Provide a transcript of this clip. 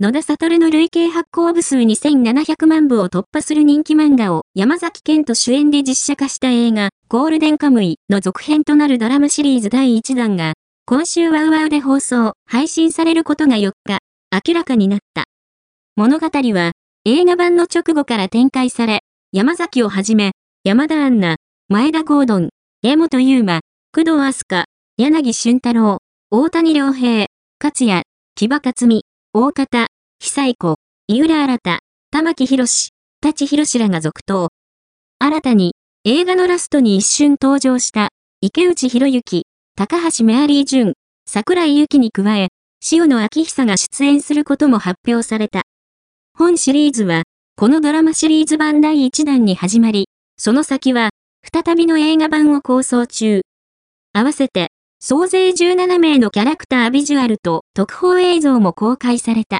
野田悟の累計発行部数2700万部を突破する人気漫画を山崎賢人主演で実写化した映画、ゴールデンカムイの続編となるドラマシリーズ第1弾が、今週ワウワウで放送、配信されることが4日、明らかになった。物語は、映画版の直後から展開され、山崎をはじめ、山田杏奈、前田ゴードン、江本優馬、工藤飛鳥、柳俊太郎、大谷良平、勝也、木場克美、大方、久子、井浦新、玉木博士、舘博士らが続投。新たに、映画のラストに一瞬登場した、池内博之、高橋メアリー淳、桜井由紀に加え、塩野明久が出演することも発表された。本シリーズは、このドラマシリーズ版第1弾に始まり、その先は、再びの映画版を構想中。合わせて、総勢17名のキャラクタービジュアルと特報映像も公開された。